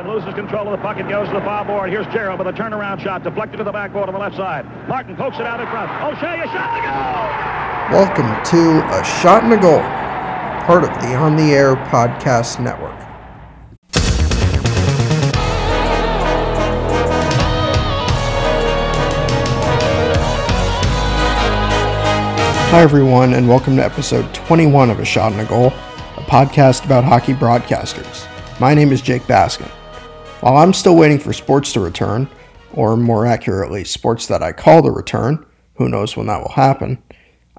and loses control of the puck and goes to the foul board. Here's Gerald with a turnaround shot deflected to the backboard on the left side. Martin pokes it out in front. O'Shea, a shot to go! Welcome to A Shot and a Goal, part of the On the Air Podcast Network. Hi, everyone, and welcome to episode 21 of A Shot and a Goal, a podcast about hockey broadcasters. My name is Jake Baskin. While I'm still waiting for sports to return, or more accurately, sports that I call to return, who knows when that will happen,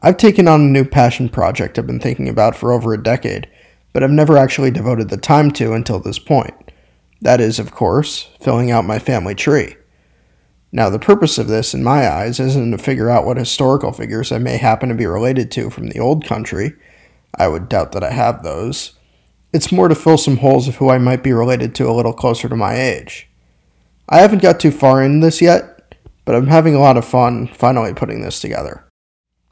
I've taken on a new passion project I've been thinking about for over a decade, but I've never actually devoted the time to until this point. That is, of course, filling out my family tree. Now, the purpose of this, in my eyes, isn't to figure out what historical figures I may happen to be related to from the old country. I would doubt that I have those. It's more to fill some holes of who I might be related to a little closer to my age. I haven't got too far in this yet, but I'm having a lot of fun finally putting this together.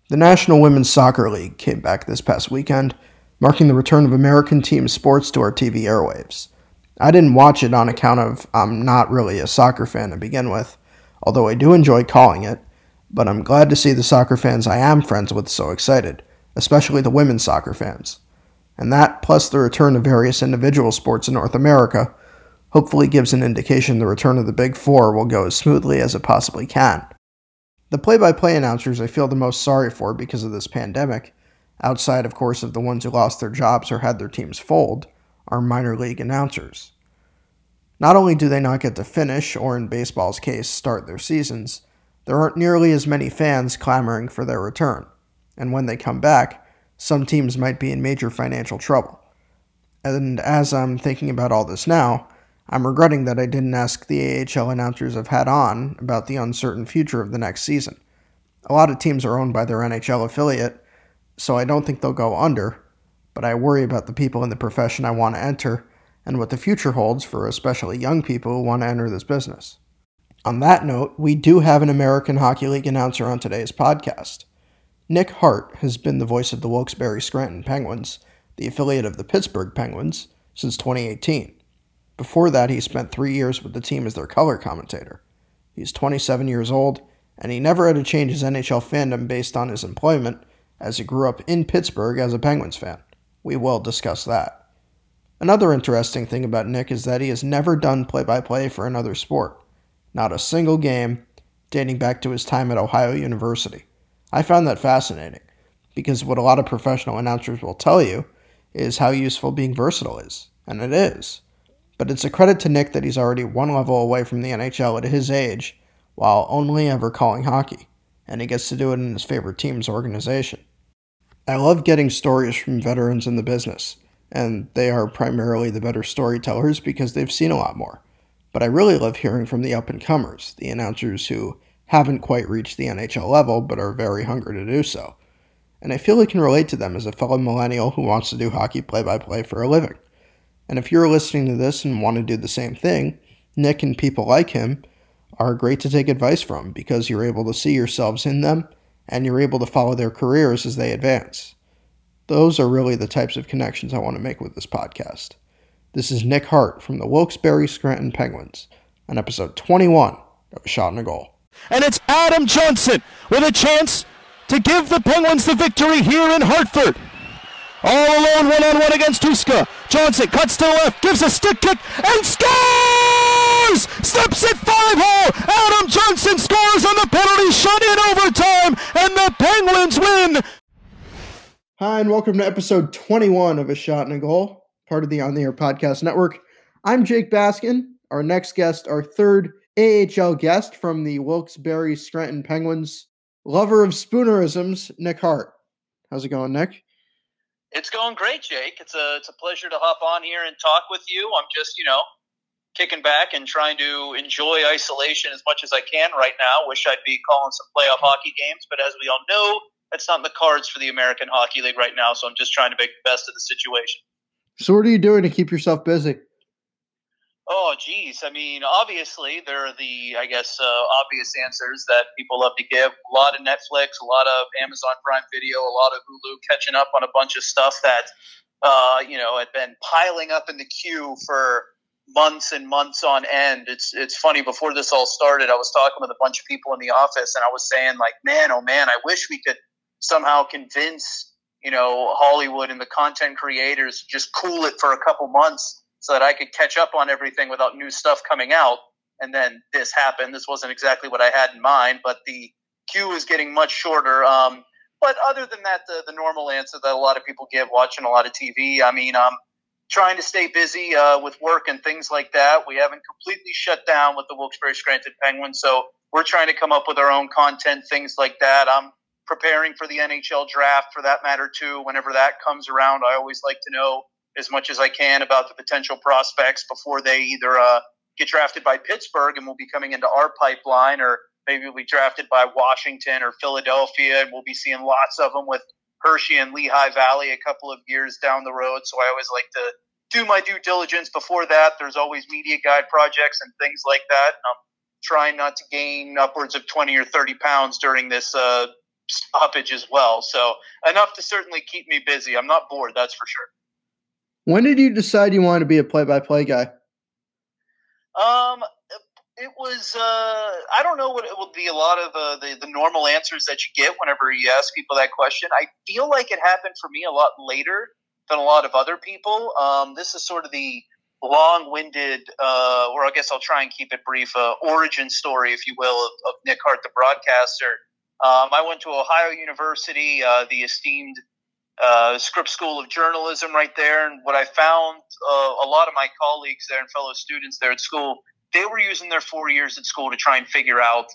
The National Women's Soccer League came back this past weekend, marking the return of American team sports to our TV airwaves. I didn't watch it on account of I'm not really a soccer fan to begin with although I do enjoy calling it, but I'm glad to see the soccer fans I am friends with so excited, especially the women's soccer fans. And that, plus the return of various individual sports in North America, hopefully gives an indication the return of the Big Four will go as smoothly as it possibly can. The play by play announcers I feel the most sorry for because of this pandemic, outside, of course, of the ones who lost their jobs or had their teams fold, are minor league announcers. Not only do they not get to finish, or in baseball's case, start their seasons, there aren't nearly as many fans clamoring for their return. And when they come back, some teams might be in major financial trouble. And as I'm thinking about all this now, I'm regretting that I didn't ask the AHL announcers I've had on about the uncertain future of the next season. A lot of teams are owned by their NHL affiliate, so I don't think they'll go under, but I worry about the people in the profession I want to enter and what the future holds for especially young people who want to enter this business. On that note, we do have an American Hockey League announcer on today's podcast. Nick Hart has been the voice of the Wilkes-Barre Scranton Penguins, the affiliate of the Pittsburgh Penguins, since 2018. Before that, he spent three years with the team as their color commentator. He's 27 years old, and he never had to change his NHL fandom based on his employment, as he grew up in Pittsburgh as a Penguins fan. We will discuss that. Another interesting thing about Nick is that he has never done play by play for another sport. Not a single game, dating back to his time at Ohio University. I found that fascinating because what a lot of professional announcers will tell you is how useful being versatile is, and it is. But it's a credit to Nick that he's already one level away from the NHL at his age while only ever calling hockey, and he gets to do it in his favorite team's organization. I love getting stories from veterans in the business and they are primarily the better storytellers because they've seen a lot more. But I really love hearing from the up and comers, the announcers who haven't quite reached the NHL level but are very hungry to do so. And I feel I can relate to them as a fellow millennial who wants to do hockey play by play for a living. And if you're listening to this and want to do the same thing, Nick and people like him are great to take advice from because you're able to see yourselves in them and you're able to follow their careers as they advance. Those are really the types of connections I want to make with this podcast. This is Nick Hart from the Wilkes-Barre Scranton Penguins on episode 21 of Shot and a Goal. And it's Adam Johnson with a chance to give the Penguins the victory here in Hartford. All alone, one on one against Tuska. Johnson cuts to the left, gives a stick kick, and scores! Steps it five hole. Adam Johnson scores on the penalty shot in overtime, and the Penguins win Hi, and welcome to episode 21 of A Shot and a Goal, part of the On the Air Podcast Network. I'm Jake Baskin. Our next guest, our third AHL guest from the Wilkes-Barre Scranton Penguins, lover of spoonerisms, Nick Hart. How's it going, Nick? It's going great, Jake. It's a it's a pleasure to hop on here and talk with you. I'm just, you know, kicking back and trying to enjoy isolation as much as I can right now. Wish I'd be calling some playoff hockey games, but as we all know, that's not in the cards for the American Hockey League right now. So I'm just trying to make the best of the situation. So what are you doing to keep yourself busy? Oh, geez. I mean, obviously, there are the, I guess, uh, obvious answers that people love to give. A lot of Netflix, a lot of Amazon Prime Video, a lot of Hulu, catching up on a bunch of stuff that, uh, you know, had been piling up in the queue for months and months on end. It's it's funny. Before this all started, I was talking with a bunch of people in the office, and I was saying like, man, oh man, I wish we could somehow convince you know Hollywood and the content creators just cool it for a couple months so that I could catch up on everything without new stuff coming out. And then this happened. This wasn't exactly what I had in mind, but the queue is getting much shorter. Um, but other than that, the, the normal answer that a lot of people give watching a lot of TV, I mean, um, trying to stay busy uh, with work and things like that. We haven't completely shut down with the Wilkes-Barre Scranton Penguins, so we're trying to come up with our own content, things like that. I'm preparing for the NHL draft, for that matter, too. Whenever that comes around, I always like to know as much as I can about the potential prospects before they either uh, get drafted by Pittsburgh and will be coming into our pipeline, or maybe we'll be drafted by Washington or Philadelphia, and we'll be seeing lots of them with Hershey and Lehigh Valley a couple of years down the road. So I always like to do my due diligence before that. There's always media guide projects and things like that. I'm trying not to gain upwards of 20 or 30 pounds during this uh, stoppage as well. So enough to certainly keep me busy. I'm not bored, that's for sure. When did you decide you wanted to be a play-by-play guy? Um, it was uh, I don't know what it would be a lot of uh, the the normal answers that you get whenever you ask people that question. I feel like it happened for me a lot later than a lot of other people. Um, this is sort of the long-winded, uh, or I guess I'll try and keep it brief, uh, origin story, if you will, of, of Nick Hart, the broadcaster. Um, I went to Ohio University, uh, the esteemed uh, Scripps School of Journalism, right there, and what I found, a lot of my colleagues there and fellow students there at school they were using their four years at school to try and figure out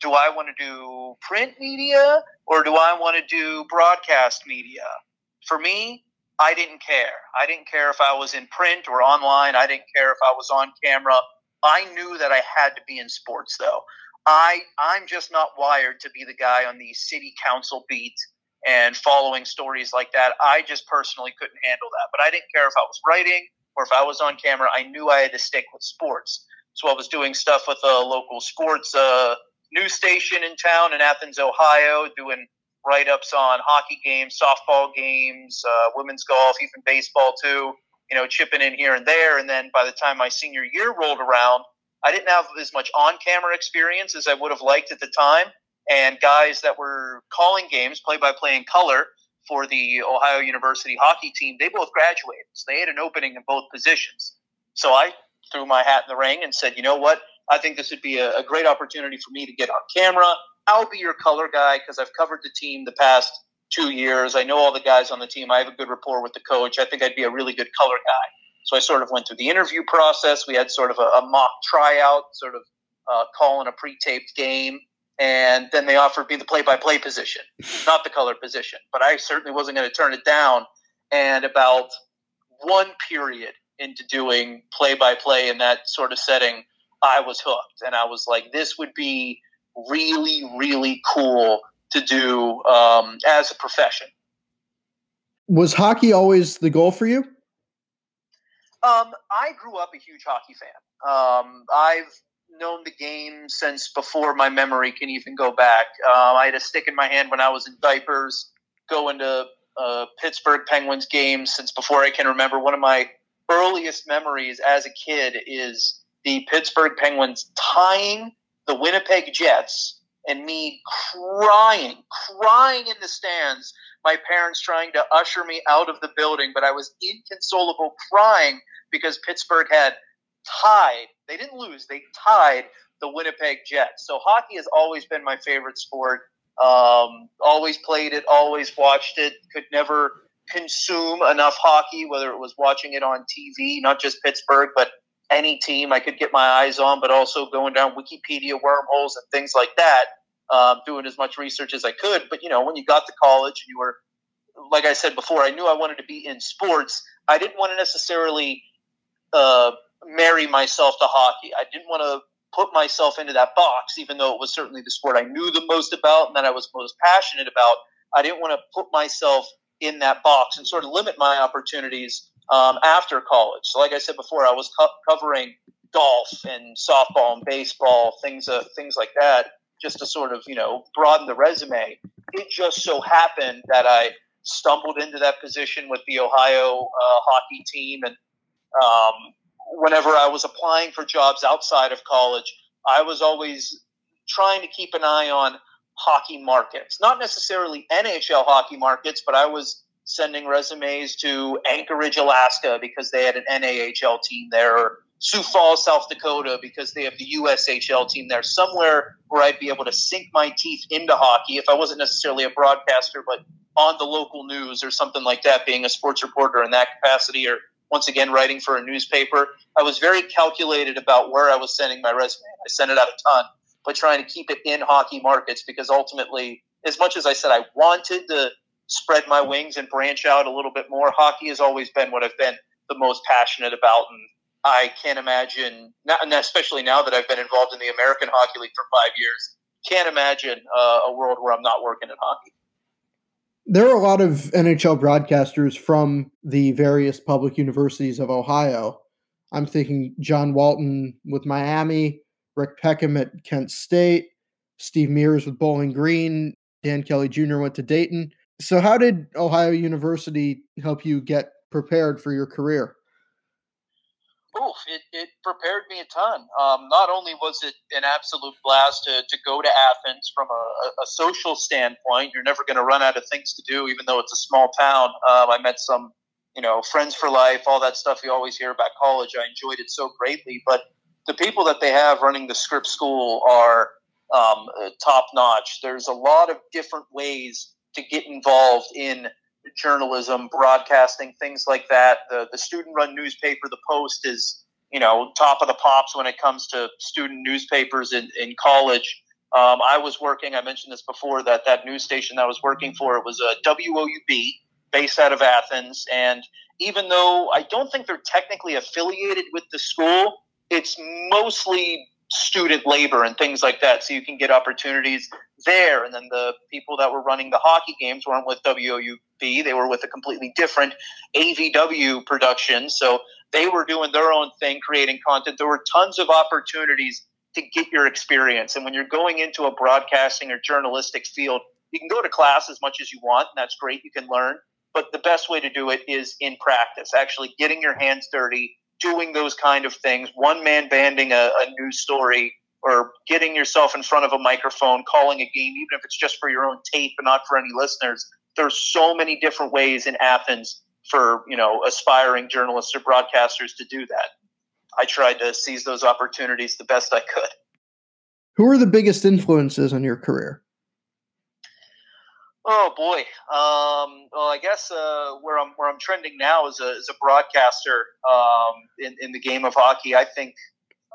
do I want to do print media or do I want to do broadcast media? For me, I didn't care. I didn't care if I was in print or online. I didn't care if I was on camera. I knew that I had to be in sports though. I I'm just not wired to be the guy on the city council beat and following stories like that. I just personally couldn't handle that. But I didn't care if I was writing or if I was on camera. I knew I had to stick with sports. So I was doing stuff with a local sports uh, news station in town in Athens, Ohio, doing write ups on hockey games, softball games, uh, women's golf, even baseball too. You know, chipping in here and there. And then by the time my senior year rolled around, I didn't have as much on camera experience as I would have liked at the time. And guys that were calling games, play by play in color for the Ohio University hockey team, they both graduated. So they had an opening in both positions. So I threw my hat in the ring and said, you know what? I think this would be a, a great opportunity for me to get on camera. I'll be your color guy because I've covered the team the past two years. I know all the guys on the team. I have a good rapport with the coach. I think I'd be a really good color guy. So I sort of went through the interview process. We had sort of a, a mock tryout, sort of uh, calling a pre-taped game, and then they offered me the play-by-play position, not the color position. But I certainly wasn't going to turn it down. And about one period into doing play by play in that sort of setting, I was hooked. And I was like, this would be really, really cool to do um, as a profession. Was hockey always the goal for you? Um, I grew up a huge hockey fan. Um, I've known the game since before my memory can even go back. Um, I had a stick in my hand when I was in diapers, going to uh, Pittsburgh Penguins games since before I can remember. One of my earliest memories as a kid is the Pittsburgh Penguins tying the Winnipeg Jets and me crying, crying in the stands. My parents trying to usher me out of the building, but I was inconsolable crying because Pittsburgh had tied. They didn't lose, they tied the Winnipeg Jets. So hockey has always been my favorite sport. Um, always played it, always watched it, could never consume enough hockey, whether it was watching it on TV, not just Pittsburgh, but any team I could get my eyes on, but also going down Wikipedia wormholes and things like that, um, doing as much research as I could. But, you know, when you got to college and you were, like I said before, I knew I wanted to be in sports. I didn't want to necessarily uh, marry myself to hockey. I didn't want to put myself into that box, even though it was certainly the sport I knew the most about and that I was most passionate about. I didn't want to put myself in that box and sort of limit my opportunities um, after college. So, like I said before, I was co- covering golf and softball and baseball, things uh, things like that, just to sort of you know broaden the resume. It just so happened that I stumbled into that position with the Ohio uh, hockey team and um, whenever I was applying for jobs outside of college, I was always trying to keep an eye on hockey markets. Not necessarily NHL hockey markets, but I was sending resumes to Anchorage, Alaska because they had an NAHL team there, or Sioux Falls, South Dakota because they have the USHL team there. Somewhere where I'd be able to sink my teeth into hockey if I wasn't necessarily a broadcaster, but on the local news or something like that, being a sports reporter in that capacity, or once again writing for a newspaper. I was very calculated about where I was sending my resume. I sent it out a ton, but trying to keep it in hockey markets because ultimately, as much as I said I wanted to spread my wings and branch out a little bit more, hockey has always been what I've been the most passionate about. And I can't imagine, and especially now that I've been involved in the American Hockey League for five years, can't imagine uh, a world where I'm not working in hockey there are a lot of NHL broadcasters from the various public universities of Ohio. I'm thinking John Walton with Miami, Rick Peckham at Kent State, Steve Mears with Bowling Green, Dan Kelly Jr. went to Dayton. So, how did Ohio University help you get prepared for your career? Oof, it, it prepared me a ton. Um, not only was it an absolute blast to, to go to Athens from a, a social standpoint, you're never going to run out of things to do, even though it's a small town. Um, I met some, you know, friends for life, all that stuff you always hear about college. I enjoyed it so greatly. But the people that they have running the Scripps school are um, top notch. There's a lot of different ways to get involved in journalism, broadcasting, things like that. The the student run newspaper, the Post, is you know top of the pops when it comes to student newspapers in, in college. Um, I was working. I mentioned this before that that news station that I was working for it was a WOUB based out of Athens, and even though I don't think they're technically affiliated with the school, it's mostly student labor and things like that. So you can get opportunities there. And then the people that were running the hockey games weren't with WOUB, they were with a completely different AVW production. So they were doing their own thing, creating content. There were tons of opportunities to get your experience. And when you're going into a broadcasting or journalistic field, you can go to class as much as you want, and that's great. You can learn. But the best way to do it is in practice, actually getting your hands dirty, doing those kind of things, one man banding a, a news story or getting yourself in front of a microphone, calling a game, even if it's just for your own tape and not for any listeners. There's so many different ways in Athens for you know aspiring journalists or broadcasters to do that. I tried to seize those opportunities the best I could. Who are the biggest influences on your career? Oh boy. Um, well, I guess uh, where I'm where I'm trending now is a, as a broadcaster um, in in the game of hockey. I think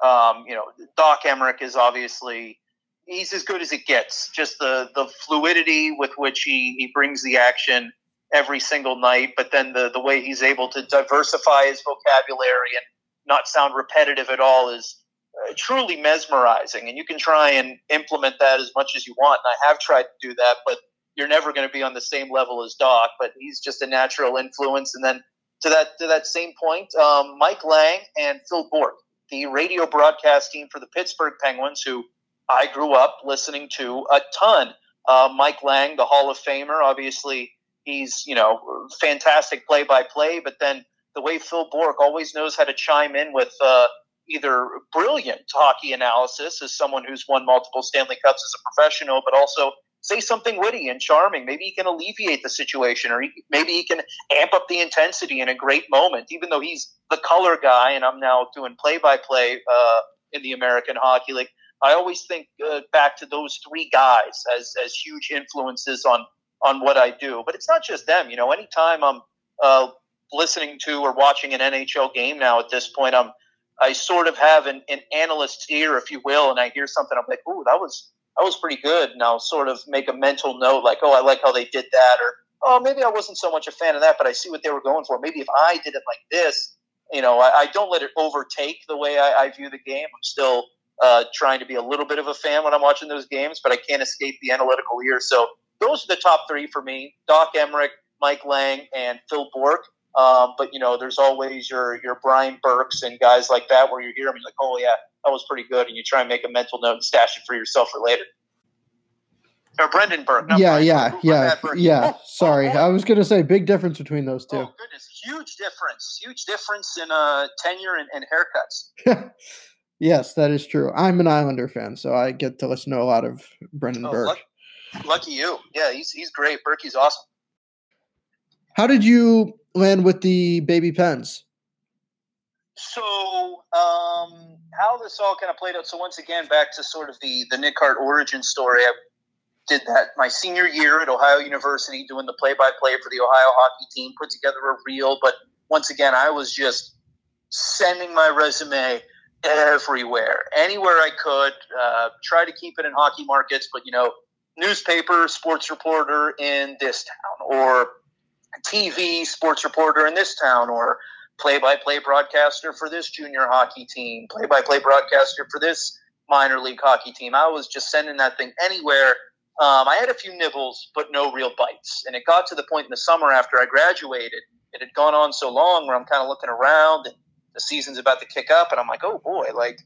um, you know Doc Emrick is obviously he's as good as it gets. Just the the fluidity with which he he brings the action every single night, but then the the way he's able to diversify his vocabulary and not sound repetitive at all is uh, truly mesmerizing. And you can try and implement that as much as you want. And I have tried to do that, but you're never going to be on the same level as Doc, but he's just a natural influence. And then to that to that same point, um, Mike Lange and Phil Bourque, the radio broadcast team for the Pittsburgh Penguins, who I grew up listening to a ton. Uh, Mike Lange, the Hall of Famer, obviously he's you know fantastic play by play, but then the way Phil Bourque always knows how to chime in with. Uh, either brilliant hockey analysis as someone who's won multiple Stanley Cups as a professional, but also say something witty and charming. Maybe he can alleviate the situation, or he, maybe he can amp up the intensity in a great moment. Even though he's the color guy, and I'm now doing play-by-play uh, in the American Hockey League, I always think uh, back to those three guys as as huge influences on on what I do. But it's not just them. You know, anytime I'm uh, listening to or watching an NHL game now, at this point, I'm I sort of have an, an analyst's ear, if you will, and I hear something, I'm like, "Ooh, that was that was pretty good. And I'll sort of make a mental note like, oh, I like how they did that, or oh, maybe I wasn't so much a fan of that, but I see what they were going for. Maybe if I did it like this, you know, I, I don't let it overtake the way I, I view the game. I'm still uh, trying to be a little bit of a fan when I'm watching those games, but I can't escape the analytical ear. So those are the top three for me: Doc Emrick, Mike Lange, and Phil Bourque. Um, but you know, there's always your your Brian Burkes and guys like that where you hear them, you're like, oh yeah, that was pretty good, and you try and make a mental note and stash it for yourself for later. or Brendan Burke. Yeah, yeah, yeah, yeah. Sorry, I was going to say big difference between those two. Oh goodness, huge difference, huge difference in uh, tenure and, and haircuts. yes, that is true. I'm an Islander fan, so I get to listen to a lot of Brendan oh, Burke. Lucky, lucky you. Yeah, he's he's great. Berkey's awesome. How did you land with the baby pens? So, um, how this all kind of played out. So, once again, back to sort of the the Nick Hart origin story. I did that my senior year at Ohio University, doing the play by play for the Ohio hockey team. Put together a reel, but once again, I was just sending my resume everywhere, anywhere I could. Uh, try to keep it in hockey markets, but you know, newspaper, sports reporter in this town, or TV sports reporter in this town, or play by play broadcaster for this junior hockey team, play by play broadcaster for this minor league hockey team. I was just sending that thing anywhere. Um, I had a few nibbles, but no real bites. And it got to the point in the summer after I graduated, it had gone on so long where I'm kind of looking around and the season's about to kick up, and I'm like, oh boy, like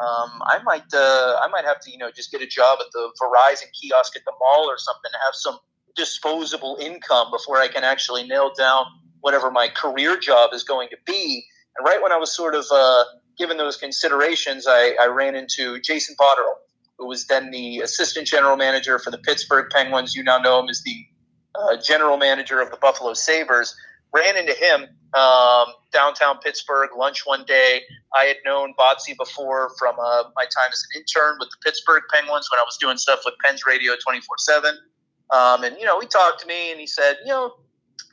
um, I might, uh, I might have to, you know, just get a job at the Verizon kiosk at the mall or something to have some disposable income before I can actually nail down whatever my career job is going to be. And right when I was sort of uh, given those considerations, I, I, ran into Jason Botterill, who was then the assistant general manager for the Pittsburgh Penguins. You now know him as the uh, general manager of the Buffalo Sabres. Ran into him um, downtown Pittsburgh, lunch one day. I had known Botsy before from uh, my time as an intern with the Pittsburgh Penguins when I was doing stuff with Pens Radio 24 7. Um, and, you know, he talked to me and he said, you know,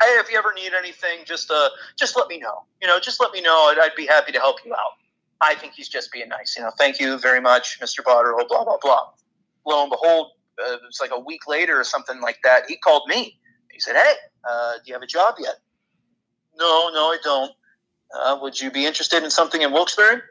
hey, if you ever need anything, just uh, just let me know. You know, just let me know. I'd, I'd be happy to help you out. I think he's just being nice. You know, thank you very much, Mr. Botterill, blah, blah, blah. Lo and behold, uh, it was like a week later or something like that. He called me. He said, hey, uh, do you have a job yet? No, no, I don't. Uh, would you be interested in something in Wilkes-Barre?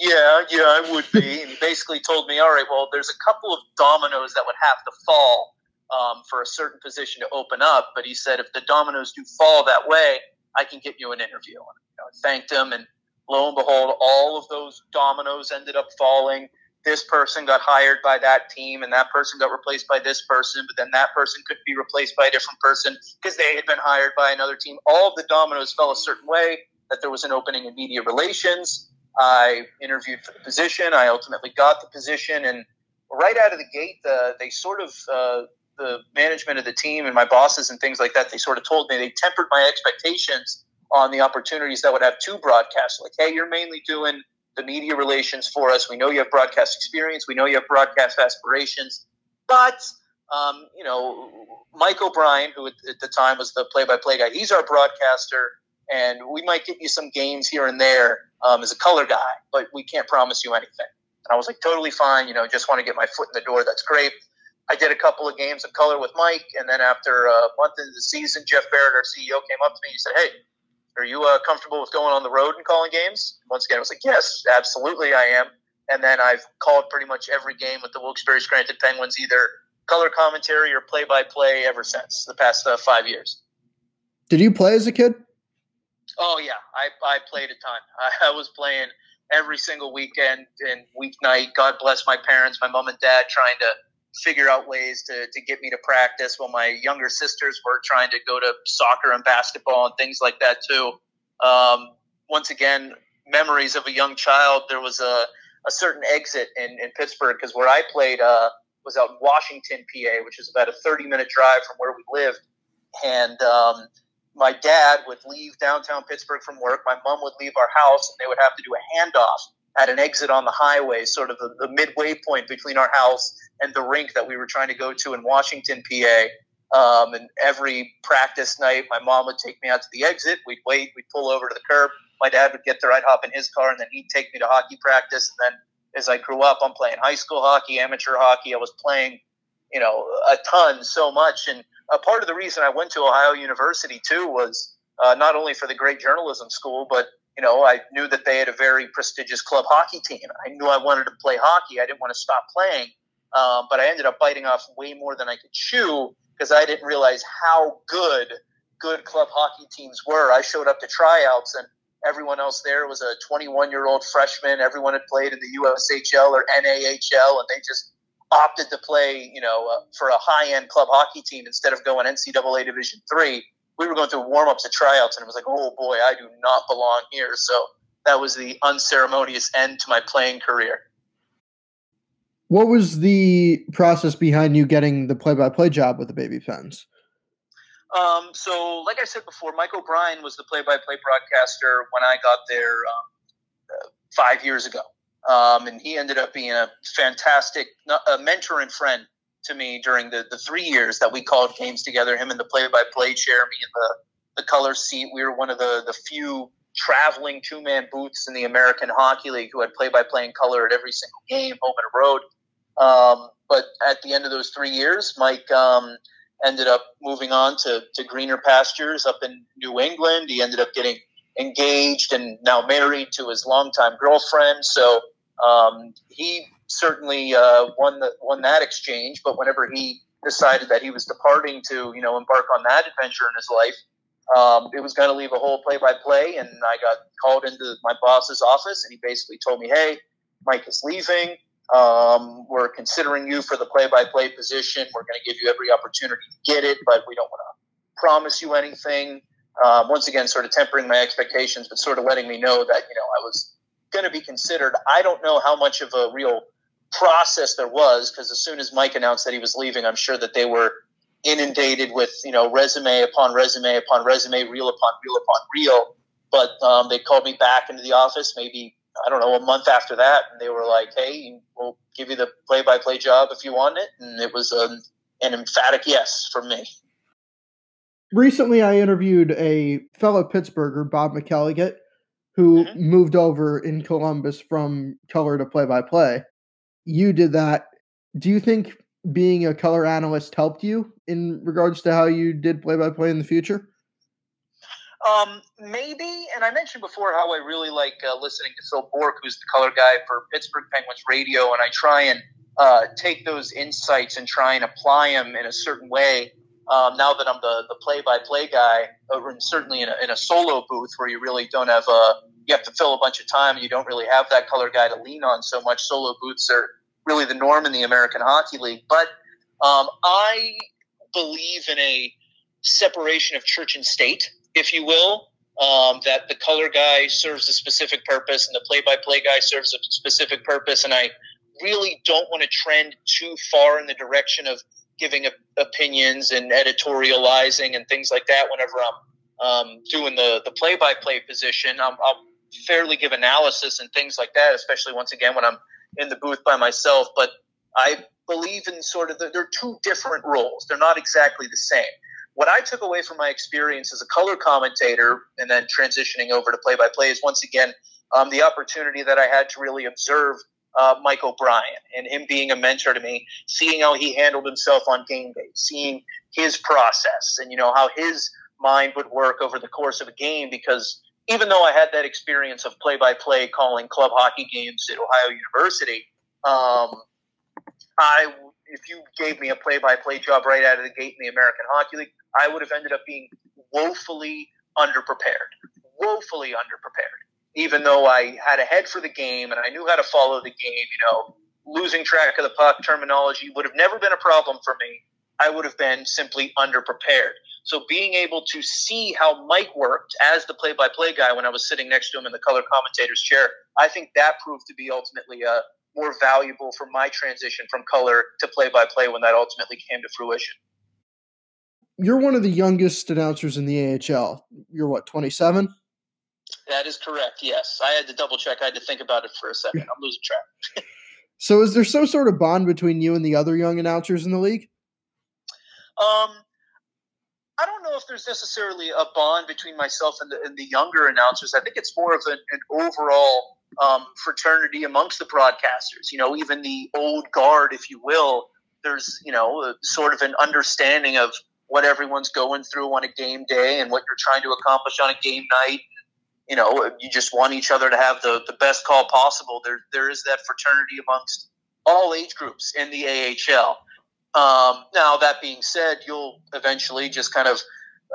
Yeah, yeah, I would be. and he basically told me, all right, well, there's a couple of dominoes that would have to fall um, for a certain position to open up. But he said, if the dominoes do fall that way, I can get you an interview. And, you know, I thanked him, and lo and behold, all of those dominoes ended up falling. This person got hired by that team, and that person got replaced by this person, but then that person could be replaced by a different person because they had been hired by another team. All of the dominoes fell a certain way that there was an opening in media relations. I interviewed for the position. I ultimately got the position, and right out of the gate, uh, they sort of uh, the management of the team and my bosses and things like that, they sort of told me they tempered my expectations on the opportunities that would have two broadcasts. Like, hey, you're mainly doing the media relations for us. We know you have broadcast experience. We know you have broadcast aspirations. But, um, you know, Mike O'Brien, who at, the time was the play by play guy, he's our broadcaster. And we might get you some games here and there um, as a color guy, but we can't promise you anything. And I was like, totally fine. You know, just want to get my foot in the door. That's great. I did a couple of games of color with Mike, and then after a month into the season, Jeff Barrett, our CEO, came up to me and he said, "Hey, are you uh, comfortable with going on the road and calling games?" Once again, I was like, "Yes, absolutely, I am." And then I've called pretty much every game with the Wilkes-Barre Scranton Penguins, either color commentary or play-by-play, ever since the past uh, five years. Did you play as a kid? Oh yeah, I, I played a ton. I, I was playing every single weekend and weeknight. God bless my parents, my mom and dad, trying to figure out ways to, to get me to practice while my younger sisters were trying to go to soccer and basketball and things like that too. Um, once again, memories of a young child. There was a, a certain exit in, in Pittsburgh because where I played uh, was out in Washington, PA, which is about a 30 minute drive from where we lived. And um, my dad would leave downtown Pittsburgh from work. My mom would leave our house, and they would have to do a handoff at an exit on the highway, sort of the, the midway point between our house and the rink that we were trying to go to in Washington, PA. Um, and every practice night, my mom would take me out to the exit. We'd wait, we'd pull over to the curb. My dad would get there, I'd hop in his car, and then he'd take me to hockey practice. And then as I grew up, I'm playing high school hockey, amateur hockey. I was playing, you know, a ton, so much. And a part of the reason I went to Ohio University too was uh, not only for the great journalism school, but you know, I knew that they had a very prestigious club hockey team. I knew I wanted to play hockey. I didn't want to stop playing. Um, but I ended up biting off way more than I could chew because I didn't realize how good good club hockey teams were. I showed up to tryouts and everyone else there was a 21 year old freshman. Everyone had played in the USHL or NAHL, and they just opted to play, you know, uh, for a high end club hockey team instead of going NCAA Division three. We were going through warm ups and tryouts, and it was like, oh boy, I do not belong here. So that was the unceremonious end to my playing career. What was the process behind you getting the play by play job with the Baby Pens? Um, so, like I said before, Mike O'Brien was the play by play broadcaster when I got there um, uh, five years ago. Um, and he ended up being a fantastic a mentor and friend to me during the, the three years that we called games together. Him and the play by play chair, me in the, the color seat. We were one of the, the few traveling two man booths in the American Hockey League who had play by play in color at every single game, home and road. Um, but at the end of those three years, Mike um, ended up moving on to, to greener pastures up in New England. He ended up getting engaged and now married to his longtime girlfriend. So um, he certainly uh, won the, won that exchange. But whenever he decided that he was departing to you know embark on that adventure in his life, um, it was going to leave a whole play-by-play. And I got called into my boss's office, and he basically told me, "Hey, Mike is leaving. Um, we're considering you for the play-by-play position. We're going to give you every opportunity to get it, but we don't want to promise you anything." Um, once again, sort of tempering my expectations, but sort of letting me know that you know I was going to be considered. I don't know how much of a real process there was because as soon as Mike announced that he was leaving, I'm sure that they were inundated with you know resume upon resume upon resume, reel upon reel upon reel. But um, they called me back into the office maybe I don't know a month after that, and they were like, "Hey, we'll give you the play-by-play job if you want it," and it was an, an emphatic yes from me. Recently, I interviewed a fellow Pittsburgher, Bob McElligott, who mm-hmm. moved over in Columbus from color to play by play. You did that. Do you think being a color analyst helped you in regards to how you did play by play in the future? Um, maybe. And I mentioned before how I really like uh, listening to Phil Bourque, who's the color guy for Pittsburgh Penguins radio, and I try and uh, take those insights and try and apply them in a certain way um, now that I'm the, the play-by-play guy, or certainly in a, in a solo booth where you really don't have a, you have to fill a bunch of time you don't really have that color guy to lean on so much. Solo booths are really the norm in the American Hockey League. But um, I believe in a separation of church and state, if you will. Um, that the color guy serves a specific purpose and the play-by-play guy serves a specific purpose, and I really don't want to trend too far in the direction of giving opinions and editorializing and things like that whenever I'm um, doing the, the play-by-play position. I'm, I'll fairly give analysis and things like that, especially once again when I'm in the booth by myself. But I believe in sort of the, they're two different roles. They're not exactly the same. What I took away from my experience as a color commentator and then transitioning over to play-by-play is once again um, the opportunity that I had to really observe – uh, Mike O'Brien and him being a mentor to me, seeing how he handled himself on game day, seeing his process and, you know, how his mind would work over the course of a game because even though I had that experience of play by play calling club hockey games at Ohio University, um, I if you gave me a play by play job right out of the gate in the American Hockey League, I would have ended up being woefully underprepared. Woefully underprepared even though I had a head for the game and I knew how to follow the game, you know, losing track of the puck terminology would have never been a problem for me. I would have been simply underprepared. So being able to see how Mike worked as the play-by-play guy when I was sitting next to him in the color commentator's chair, I think that proved to be ultimately uh, more valuable for my transition from color to play-by-play when that ultimately came to fruition. You're one of the youngest announcers in the AHL. You're what, 27? That is correct. Yes, I had to double check. I had to think about it for a second. I'm losing track. so, is there some sort of bond between you and the other young announcers in the league? Um, I don't know if there's necessarily a bond between myself and the, and the younger announcers. I think it's more of an, an overall um, fraternity amongst the broadcasters. You know, even the old guard, if you will. There's, you know, a, sort of an understanding of what everyone's going through on a game day and what you're trying to accomplish on a game night you know, you just want each other to have the, the best call possible. There, there is that fraternity amongst all age groups in the AHL. Um, now, that being said, you'll eventually just kind of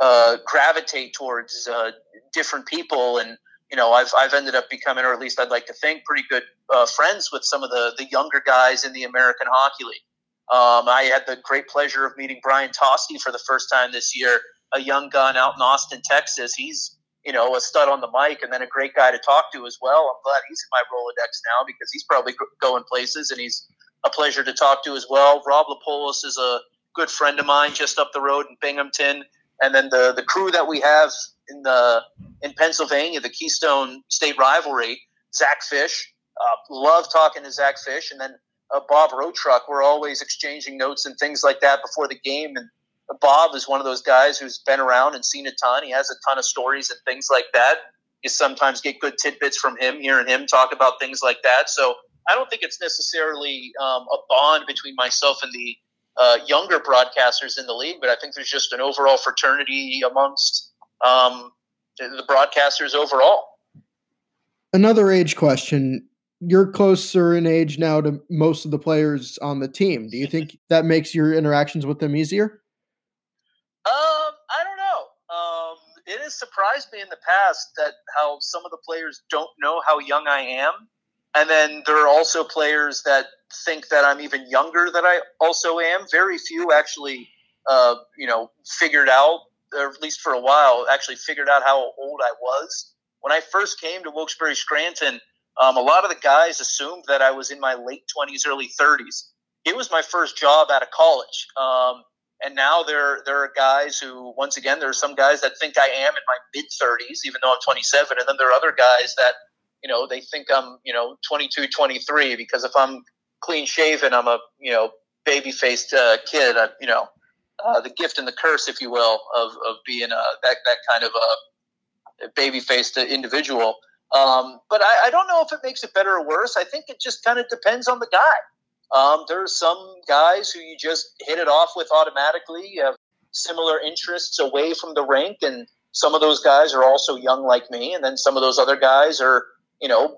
uh, gravitate towards uh, different people and, you know, I've, I've ended up becoming, or at least I'd like to think, pretty good uh, friends with some of the, the younger guys in the American Hockey League. Um, I had the great pleasure of meeting Brian Tosti for the first time this year, a young gun out in Austin, Texas. He's, you know, a stud on the mic and then a great guy to talk to as well. I'm glad he's in my Rolodex now because he's probably going places and he's a pleasure to talk to as well. Rob Lapolis is a good friend of mine just up the road in Binghamton. And then the, the crew that we have in the in Pennsylvania, the Keystone State rivalry, Zach Fisch. Uh, love talking to Zach Fisch, and then uh, Bob Rotruck. We're always exchanging notes and things like that before the game. And Bob is one of those guys who's been around and seen a ton. He has a ton of stories and things like that. You sometimes get good tidbits from him, hearing him talk about things like that. So I don't think it's necessarily um, a bond between myself and the uh, younger broadcasters in the league, but I think there's just an overall fraternity amongst um, the broadcasters overall. Another age question. You're closer in age now to most of the players on the team. Do you think that makes your interactions with them easier? Um, I don't know. Um, it has surprised me in the past that how some of the players don't know how young I am, and then there are also players that think that I'm even younger than I also am. Very few actually, uh, you know, figured out or at least for a while, actually figured out how old I was. When I first came to Wilkes-Barre Scranton, um, a lot of the guys assumed that I was in my late 20s, early 30s. It was my first job out of college. Um, and now there, there are guys who, once again, there are some guys that think I am in my mid 30s, even though I'm 27. And then there are other guys that, you know, they think I'm, you know, 22, 23, because if I'm clean shaven, I'm a, you know, baby faced uh, kid, I, you know, uh, the gift and the curse, if you will, of, of being a, that, that kind of a baby faced individual. Um, but I, I, don't know if it makes it better or worse. I think it just kind of depends on the guy. Um, there are some guys who you just hit it off with automatically. You have similar interests away from the rink, and some of those guys are also young like me. And then some of those other guys are, you know,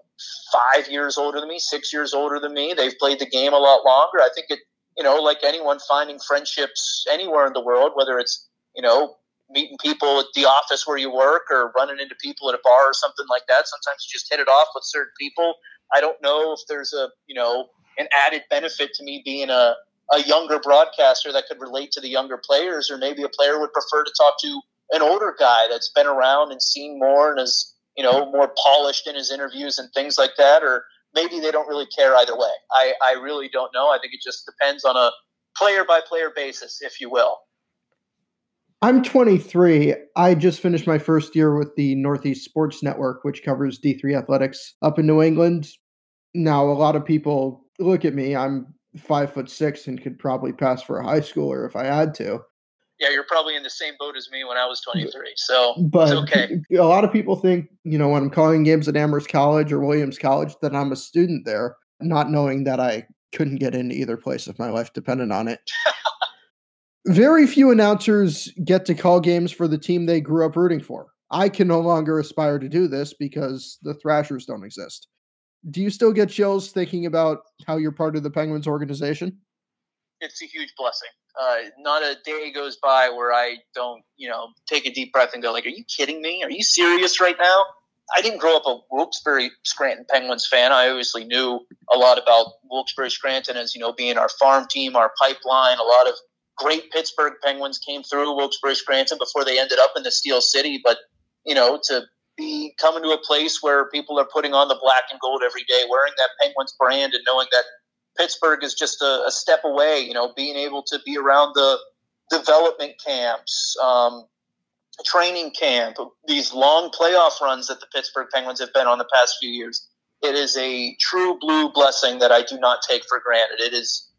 five years older than me, six years older than me. They've played the game a lot longer. I think it you know, like anyone finding friendships anywhere in the world, whether it's, you know, meeting people at the office where you work or running into people at a bar or something like that. Sometimes you just hit it off with certain people. I don't know if there's a, you know, an added benefit to me being a, a younger broadcaster that could relate to the younger players, or maybe a player would prefer to talk to an older guy that's been around and seen more and is, you know, more polished in his interviews and things like that, or maybe they don't really care either way. I, I really don't know. I think it just depends on a player by player basis, if you will. I'm 23. I just finished my first year with the Northeast Sports Network, which covers D3 athletics up in New England. Now, a lot of people look at me. I'm five foot six and could probably pass for a high schooler if I had to yeah, you're probably in the same boat as me when I was 23. So but it's okay. A lot of people think, you know, when I'm calling games at Amherst College or Williams College, that I'm a student there, not knowing that I couldn't get into either place if my life depended on it. Very few announcers get to call games for the team they grew up rooting for. I can no longer aspire to do this because the Thrashers don't exist. Do you still get chills thinking about how you're part of the Penguins organization? It's a huge blessing uh, not a day goes by where I don't, you know, take a deep breath and go, like, are you kidding me? Are you serious right now? I didn't grow up a Wilkes-Barre Scranton Penguins fan. I obviously knew a lot about Wilkes-Barre Scranton as, you know, being our farm team, our pipeline. A lot of great Pittsburgh Penguins came through Wilkes-Barre Scranton before they ended up in the Steel City. But, you know, to be coming to a place where people are putting on the black and gold every day, wearing that Penguins brand and knowing that Pittsburgh is just a, a, step away. You know, being able to be around the development camps, um, training camp, these long playoff runs that the Pittsburgh Penguins have been on the past few years. It is a true blue blessing that I do not take for granted. It is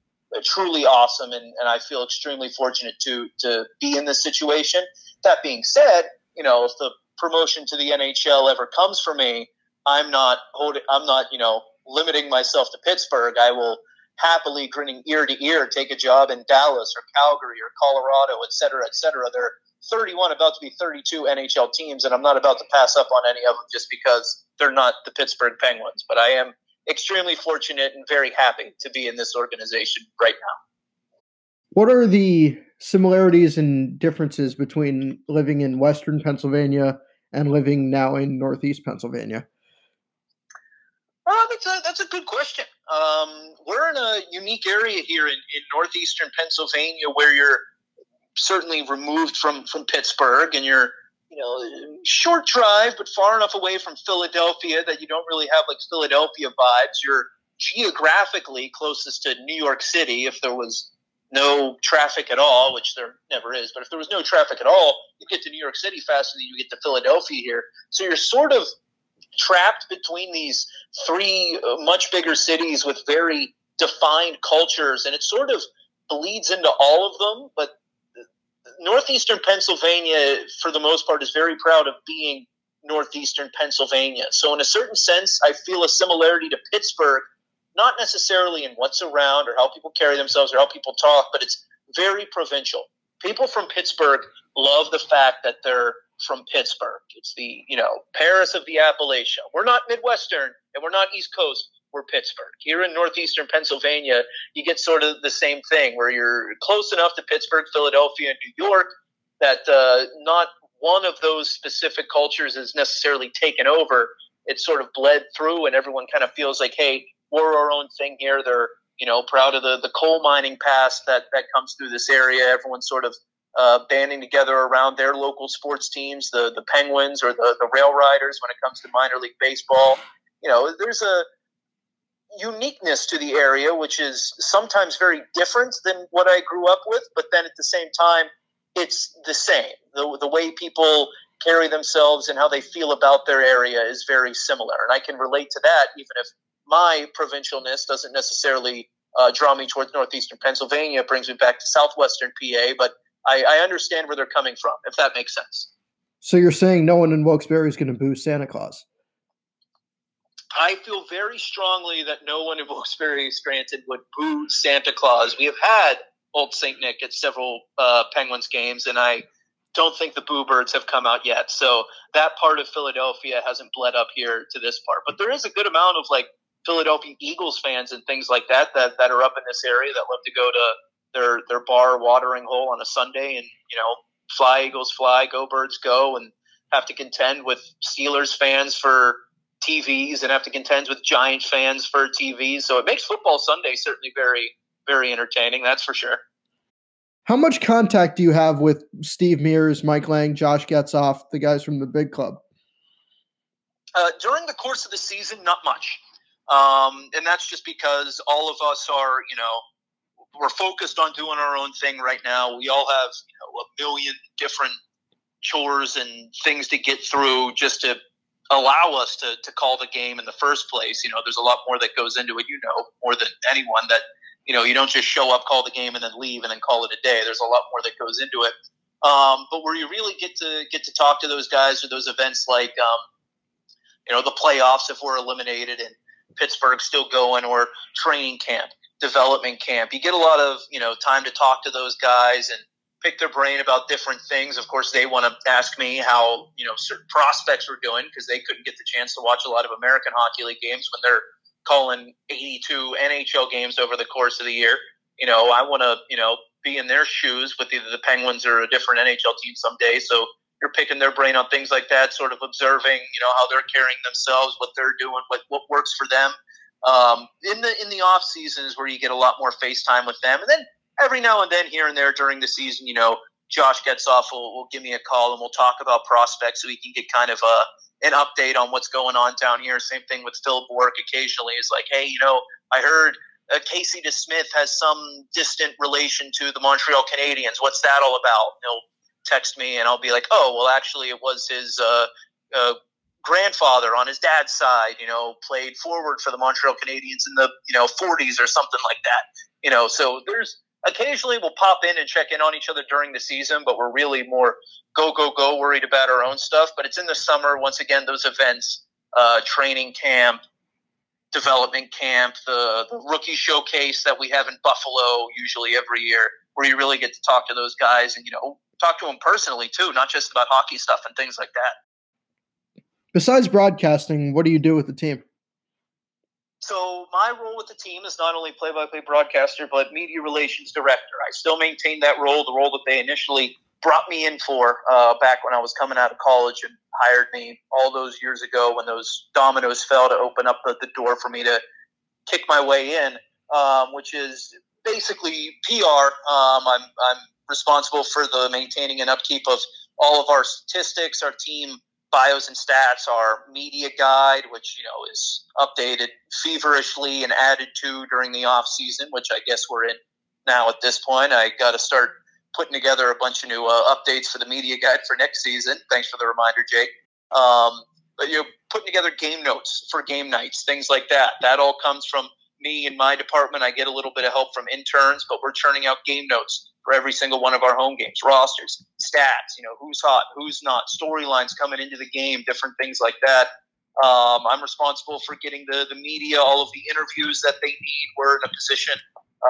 truly awesome, and, and I feel extremely fortunate to to be in this situation. That being said, you know, if the promotion to the NHL ever comes for me, I'm not holding. I'm not, you know, limiting myself to Pittsburgh, I will happily, grinning ear to ear, take a job in Dallas or Calgary or Colorado, et cetera, et cetera. There are 31, about to be 32 NHL teams, and I'm not about to pass up on any of them just because they're not the Pittsburgh Penguins. But I am extremely fortunate and very happy to be in this organization right now. What are the similarities and differences between living in Western Pennsylvania and living now in Northeast Pennsylvania? Uh, that's a that's a good question. Um, we're in a unique area here in, in northeastern Pennsylvania where you're certainly removed from from Pittsburgh and you're you know short drive but far enough away from Philadelphia that you don't really have like Philadelphia vibes. You're geographically closest to New York City if there was no traffic at all, which there never is. But if there was no traffic at all, you get to New York City faster than you get to Philadelphia here. So you're sort of trapped between these three uh, much bigger cities with very defined cultures, and it sort of bleeds into all of them. But northeastern Pennsylvania, for the most part, is very proud of being northeastern Pennsylvania. So, in a certain sense, I feel a similarity to Pittsburgh, not necessarily in what's around or how people carry themselves or how people talk, but it's very provincial. People from Pittsburgh love the fact that they're from Pittsburgh. It's the, you know, Paris of the Appalachia. We're not Midwestern and we're not East Coast. We're Pittsburgh. Here in northeastern Pennsylvania, you get sort of the same thing where you're close enough to Pittsburgh, Philadelphia, and New York that uh, not one of those specific cultures is necessarily taken over. It's sort of bled through, and everyone kind of feels like, hey, we're our own thing here. They're, you know, proud of the, the coal mining past that, that comes through this area. Everyone's sort of uh, banding together around their local sports teams, the the Penguins or the the Rail Riders when it comes to minor league baseball. You know, there's a uniqueness to the area which is sometimes very different than what I grew up with, but then at the same time, it's the same. The the way people carry themselves and how they feel about their area is very similar, and I can relate to that even if my provincialness doesn't necessarily uh, draw me towards northeastern Pennsylvania. It brings me back to southwestern PA, but I, I understand where they're coming from, if that makes sense. So you're saying no one in Wilkes-Barre is going to boo Santa Claus? I feel very strongly that no one in Wilkes-Barre, Scranton, would boo Santa Claus. We have had Old St. Nick at several uh, Penguins games, and I don't think the boo birds have come out yet. So that part of Philadelphia hasn't bled up here to this part. But there is a good amount of like Philadelphia Eagles fans and things like that that, that are up in this area that love to go to their their bar watering hole on a Sunday and you know fly Eagles fly, go birds go, and have to contend with Steelers fans for TVs and have to contend with Giant fans for TVs. So it makes football Sunday certainly very very entertaining. That's for sure. How much contact do you have with Steve Mears, Mike Lange, Josh Getzoff, the guys from the big club? Uh, during the course of the season, not much. Um, and that's just because all of us are, you know, we're focused on doing our own thing right now. We all have you know, a million different chores and things to get through just to allow us to, to call the game in the first place. You know, there's a lot more that goes into it, you know, more than anyone that, you know, you don't just show up, call the game and then leave and then call it a day. There's a lot more that goes into it. Um, but where you really get to get to talk to those guys or those events like, um, you know, the playoffs if we're eliminated and Pittsburgh still going or training camp development camp. You get a lot of you know time to talk to those guys and pick their brain about different things. Of course, they want to ask me how you know certain prospects were doing because they couldn't get the chance to watch a lot of American Hockey League games when they're calling 82 NHL games over the course of the year. You know, I want to you know be in their shoes with either the Penguins or a different NHL team someday. So you're picking their brain on things like that, sort of observing, you know, how they're carrying themselves, what they're doing, what what works for them. Um, in the in the off seasons where you get a lot more FaceTime with them, and then every now and then here and there during the season, you know, Josh Getzoff will, will give me a call and we'll talk about prospects so we can get kind of a an update on what's going on down here. Same thing with Phil Bourque occasionally is like, hey, you know, I heard uh, Casey DeSmith has some distant relation to the Montreal Canadiens. What's that all about? He'll text me and I'll be like, oh, well, actually, it was his uh, uh, grandfather on his dad's side, you know, played forward for the Montreal Canadiens in the, you know, 40s or something like that. You know, so there's occasionally we'll pop in and check in on each other during the season, but we're really more go, go, go worried about our own stuff. But it's in the summer, once again, those events, uh, training camp, development camp, the, the rookie showcase that we have in Buffalo usually every year, where you really get to talk to those guys and, you know, talk to them personally too, not just about hockey stuff and things like that. Besides broadcasting, what do you do with the team? So my role with the team is not only play-by-play broadcaster, but media relations director. I still maintain that role, the role that they initially brought me in for uh, back when I was coming out of college and hired me all those years ago when those dominoes fell to open up the, the door for me to kick my way in, um, which is basically PR. Um, I'm, I'm responsible for the maintaining and upkeep of all of our statistics, our team bios and stats, our media guide, which you know is updated feverishly and added to during the off season, which I guess we're in now at this point. I got to start putting together a bunch of new uh, updates for the media guide for next season. Thanks for the reminder, Jake. Um, but you know, putting together game notes for game nights, things like that. That all comes from me and my department. I get a little bit of help from interns, but we're churning out game notes for every single one of our home games, rosters, stats, you know, who's hot, who's not, storylines coming into the game, different things like that. Um, I'm responsible for getting the, the media, all of the interviews that they need. We're in a position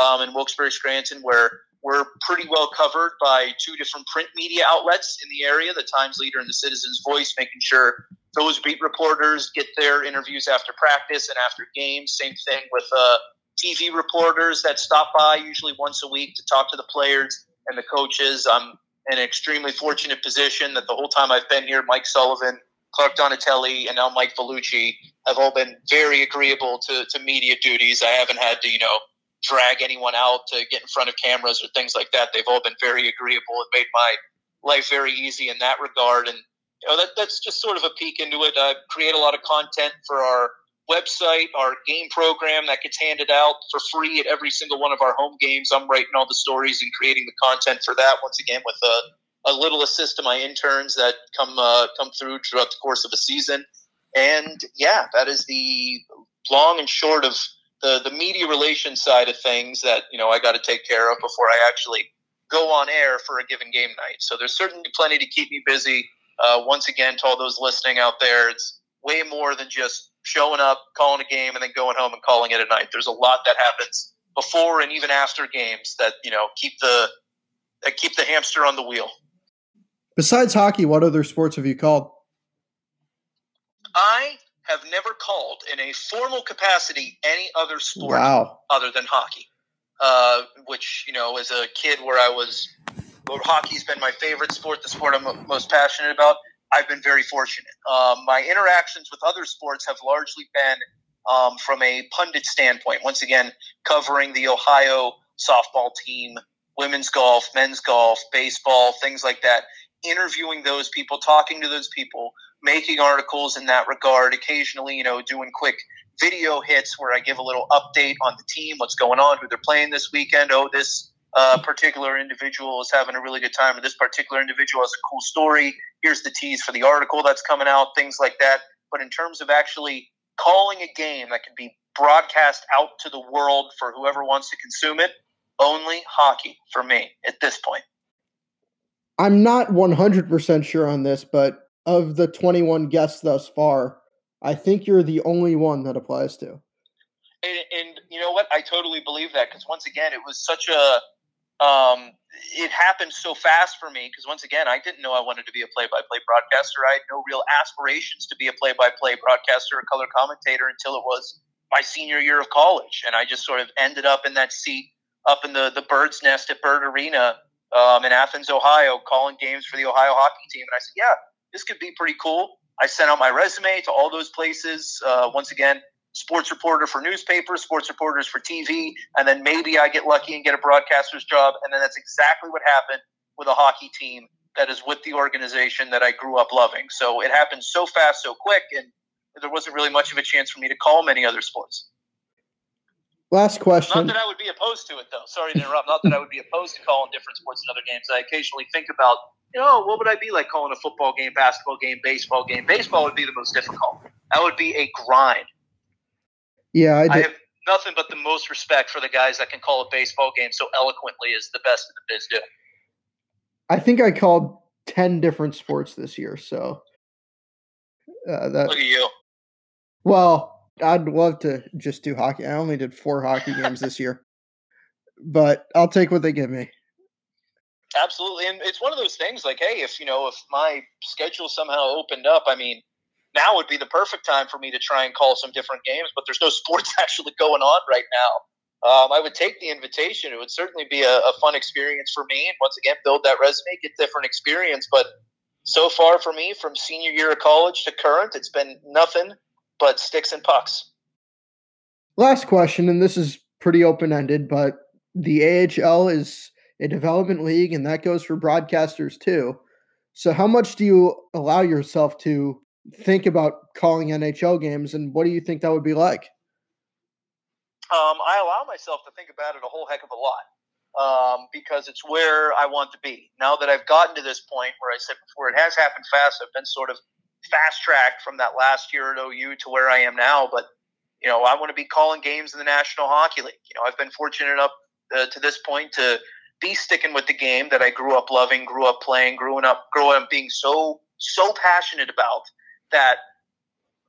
um, in Wilkes-Barre Scranton where we're pretty well covered by two different print media outlets in the area, the Times Leader and the Citizens Voice, making sure those beat reporters get their interviews after practice and after games. Same thing with uh, TV reporters that stop by usually once a week to talk to the players and the coaches. I'm in an extremely fortunate position that the whole time I've been here, Mike Sullivan, Clark Donatelli, and now Mike Vellucci have all been very agreeable to, to media duties. I haven't had to, you know, drag anyone out to get in front of cameras or things like that. They've all been very agreeable and made my life very easy in that regard. And you know, that, that's just sort of a peek into it. I create a lot of content for our website, our game program that gets handed out for free at every single one of our home games. I'm writing all the stories and creating the content for that. Once again, with a, a little assist to my interns that come uh, come through throughout the course of a season. And yeah, that is the long and short of the the media relations side of things that you know I got to take care of before I actually go on air for a given game night. So there's certainly plenty to keep me busy. Uh, once again, to all those listening out there, it's way more than just showing up, calling a game, and then going home and calling it a night. There's a lot that happens before and even after games that you know keep the that keep the hamster on the wheel. Besides hockey, what other sports have you called? I have never called in a formal capacity any other sport wow. other than hockey. Uh, which you know, as a kid, where I was, hockey's been my favorite sport, the sport I'm most passionate about. I've been very fortunate. Um, my interactions with other sports have largely been um, from a pundit standpoint. Once again, covering the Ohio softball team, women's golf, men's golf, baseball, things like that. Interviewing those people, talking to those people, making articles in that regard. Occasionally, you know, doing quick video hits where I give a little update on the team, what's going on, who they're playing this weekend. Oh, this uh, particular individual is having a really good time, or this particular individual has a cool story. Here's the tease for the article that's coming out, things like that. But in terms of actually calling a game that can be broadcast out to the world for whoever wants to consume it, only hockey for me at this point. I'm not 100% sure on this, but of the 21 guests thus far, I think you're the only one that applies to. And, and you know what? I totally believe that because once again, it was such a um, it happened so fast for me because once again, I didn't know I wanted to be a play-by-play broadcaster. I had no real aspirations to be a play-by-play broadcaster or color commentator until it was my senior year of college, and I just sort of ended up in that seat up in the the bird's nest at Bird Arena um, in Athens, Ohio, calling games for the Ohio hockey team. And I said, "Yeah, this could be pretty cool." I sent out my resume to all those places. Uh, once again, sports reporter for newspapers, sports reporters for TV, and then maybe I get lucky and get a broadcaster's job. And then that's exactly what happened with a hockey team that is with the organization that I grew up loving. So it happened so fast, so quick, and there wasn't really much of a chance for me to call many other sports. Last question. Not that I would be opposed to it, though. Sorry to interrupt. Not that I would be opposed to calling different sports and other games. I occasionally think about, you know, what would I be like calling a football game, basketball game, baseball game? Baseball would be the most difficult. That would be a grind. Yeah, I, I, have nothing but the most respect for the guys that can call a baseball game so eloquently as the best in the biz do. I think I called ten different sports this year, so uh, that. Look at you. Well, I'd love to just do hockey. I only did four hockey games this year, but I'll take what they give me. Absolutely, and it's one of those things. Like, hey, if you know, if my schedule somehow opened up, I mean, now would be the perfect time for me to try and call some different games, but there's no sports actually going on right now. Um, I would take the invitation. It would certainly be a, a, fun experience for me. And once again, build that resume, get different experience. But so far for me, from senior year of college to current, it's been nothing but sticks and pucks. Last question, and this is pretty open ended, but the AHL is a development league, and that goes for broadcasters too. So, how much do you allow yourself to think about calling NHL games, and what do you think that would be like? Um, I allow myself to think about it a whole heck of a lot um, because it's where I want to be. Now that I've gotten to this point where I said before, it has happened fast. I've been sort of fast tracked from that last year at OU to where I am now. But you know, I want to be calling games in the National Hockey League. You know, I've been fortunate enough uh, to this point to be sticking with the game that I grew up loving, grew up playing, growing up, growing up being so so passionate about that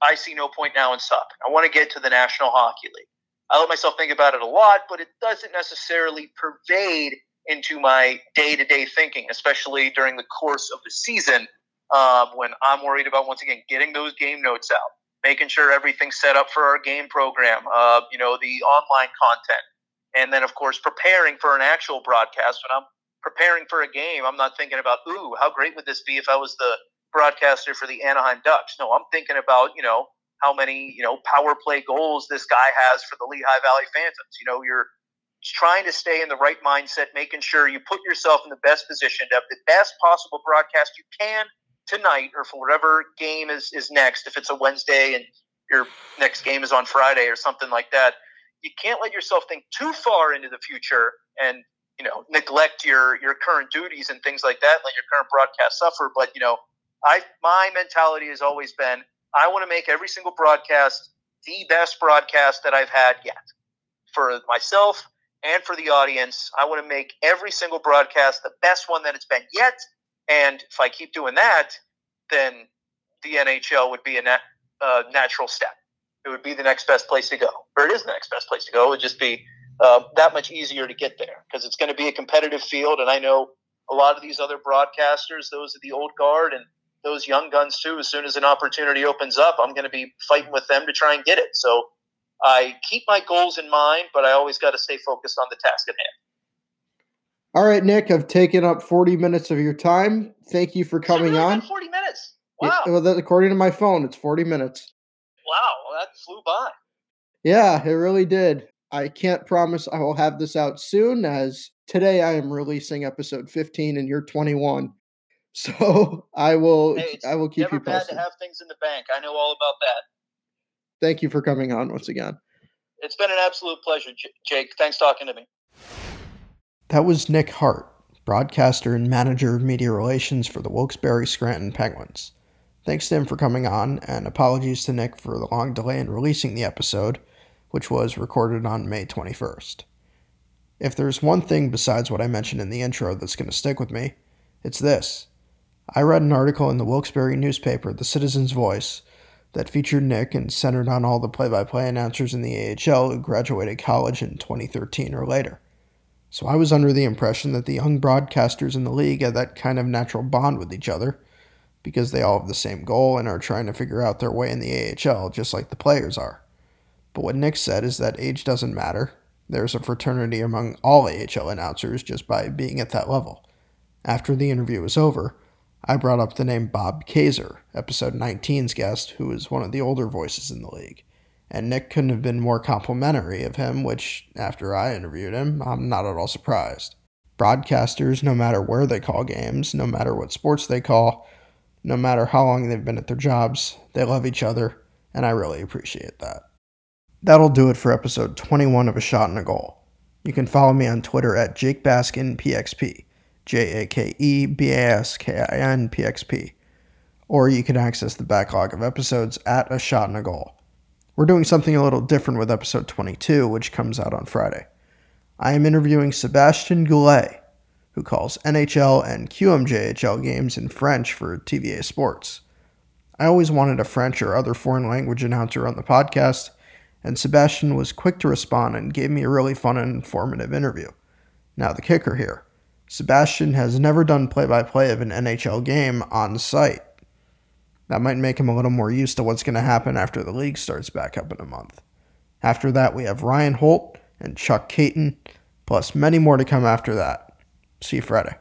I see no point now in stopping. I want to get to the National Hockey League. I let myself think about it a lot, but it doesn't necessarily pervade into my day to day thinking, especially during the course of the season um, when I'm worried about, once again, getting those game notes out, making sure everything's set up for our game program, uh, you know, the online content. And then, of course, preparing for an actual broadcast. When I'm preparing for a game, I'm not thinking about, ooh, how great would this be if I was the broadcaster for the Anaheim Ducks? No, I'm thinking about, you know, how many you know power play goals this guy has for the Lehigh Valley Phantoms. You know, you're trying to stay in the right mindset, making sure you put yourself in the best position to have the best possible broadcast you can tonight or for whatever game is, is next. If it's a Wednesday and your next game is on Friday or something like that, you can't let yourself think too far into the future and you know neglect your your current duties and things like that. Let your current broadcast suffer. But you know, I my mentality has always been I want to make every single broadcast the best broadcast that I've had yet for myself and for the audience. I want to make every single broadcast the best one that it's been yet. And if I keep doing that, then the NHL would be a uh, natural step. It would be the next best place to go, or it is the next best place to go. It would just be uh, that much easier to get there because it's going to be a competitive field. And I know a lot of these other broadcasters, those are the old guard, and those young guns too. As soon as an opportunity opens up, I'm going to be fighting with them to try and get it. So I keep my goals in mind, but I always got to stay focused on the task at hand. All right, Nick, I've taken up 40 minutes of your time. Thank you for coming really on. 40 minutes. Wow. Well, according to my phone, it's 40 minutes. Wow, that flew by. Yeah, it really did. I can't promise I will have this out soon, as today I am releasing episode 15 and you're 21. So I will hey, I will keep never you posted. bad to have things in the bank. I know all about that. Thank you for coming on once again. It's been an absolute pleasure, Jake. Thanks talking to me. That was Nick Hart, broadcaster and manager of media relations for the Wilkes-Barre Scranton Penguins. Thanks to him for coming on, and apologies to Nick for the long delay in releasing the episode, which was recorded on May 21st. If there's one thing besides what I mentioned in the intro that's going to stick with me, it's this. I read an article in the Wilkes-Barre newspaper, The Citizen's Voice, that featured Nick and centered on all the play by play announcers in the AHL who graduated college in 2013 or later. So I was under the impression that the young broadcasters in the league had that kind of natural bond with each other because they all have the same goal and are trying to figure out their way in the AHL just like the players are. But what Nick said is that age doesn't matter. There's a fraternity among all AHL announcers just by being at that level. After the interview was over, I brought up the name Bob Kaiser, episode 19's guest, who is one of the older voices in the league. And Nick couldn't have been more complimentary of him, which, after I interviewed him, I'm not at all surprised. Broadcasters, no matter where they call games, no matter what sports they call, no matter how long they've been at their jobs, they love each other, and I really appreciate that. That'll do it for episode 21 of A Shot and a Goal. You can follow me on Twitter at JakeBaskinPXP. J A K E B A S K I N P X P. Or you can access the backlog of episodes at A Shot and a Goal. We're doing something a little different with episode 22, which comes out on Friday. I am interviewing Sebastian Goulet, who calls NHL and QMJHL games in French for TVA Sports. I always wanted a French or other foreign language announcer on the podcast, and Sebastian was quick to respond and gave me a really fun and informative interview. Now, the kicker here Sebastien has never done play by play of an NHL game on site. That might make him a little more used to what's going to happen after the league starts back up in a month. After that, we have Ryan Holt and Chuck Kaiton, plus many more to come after that. See you Friday.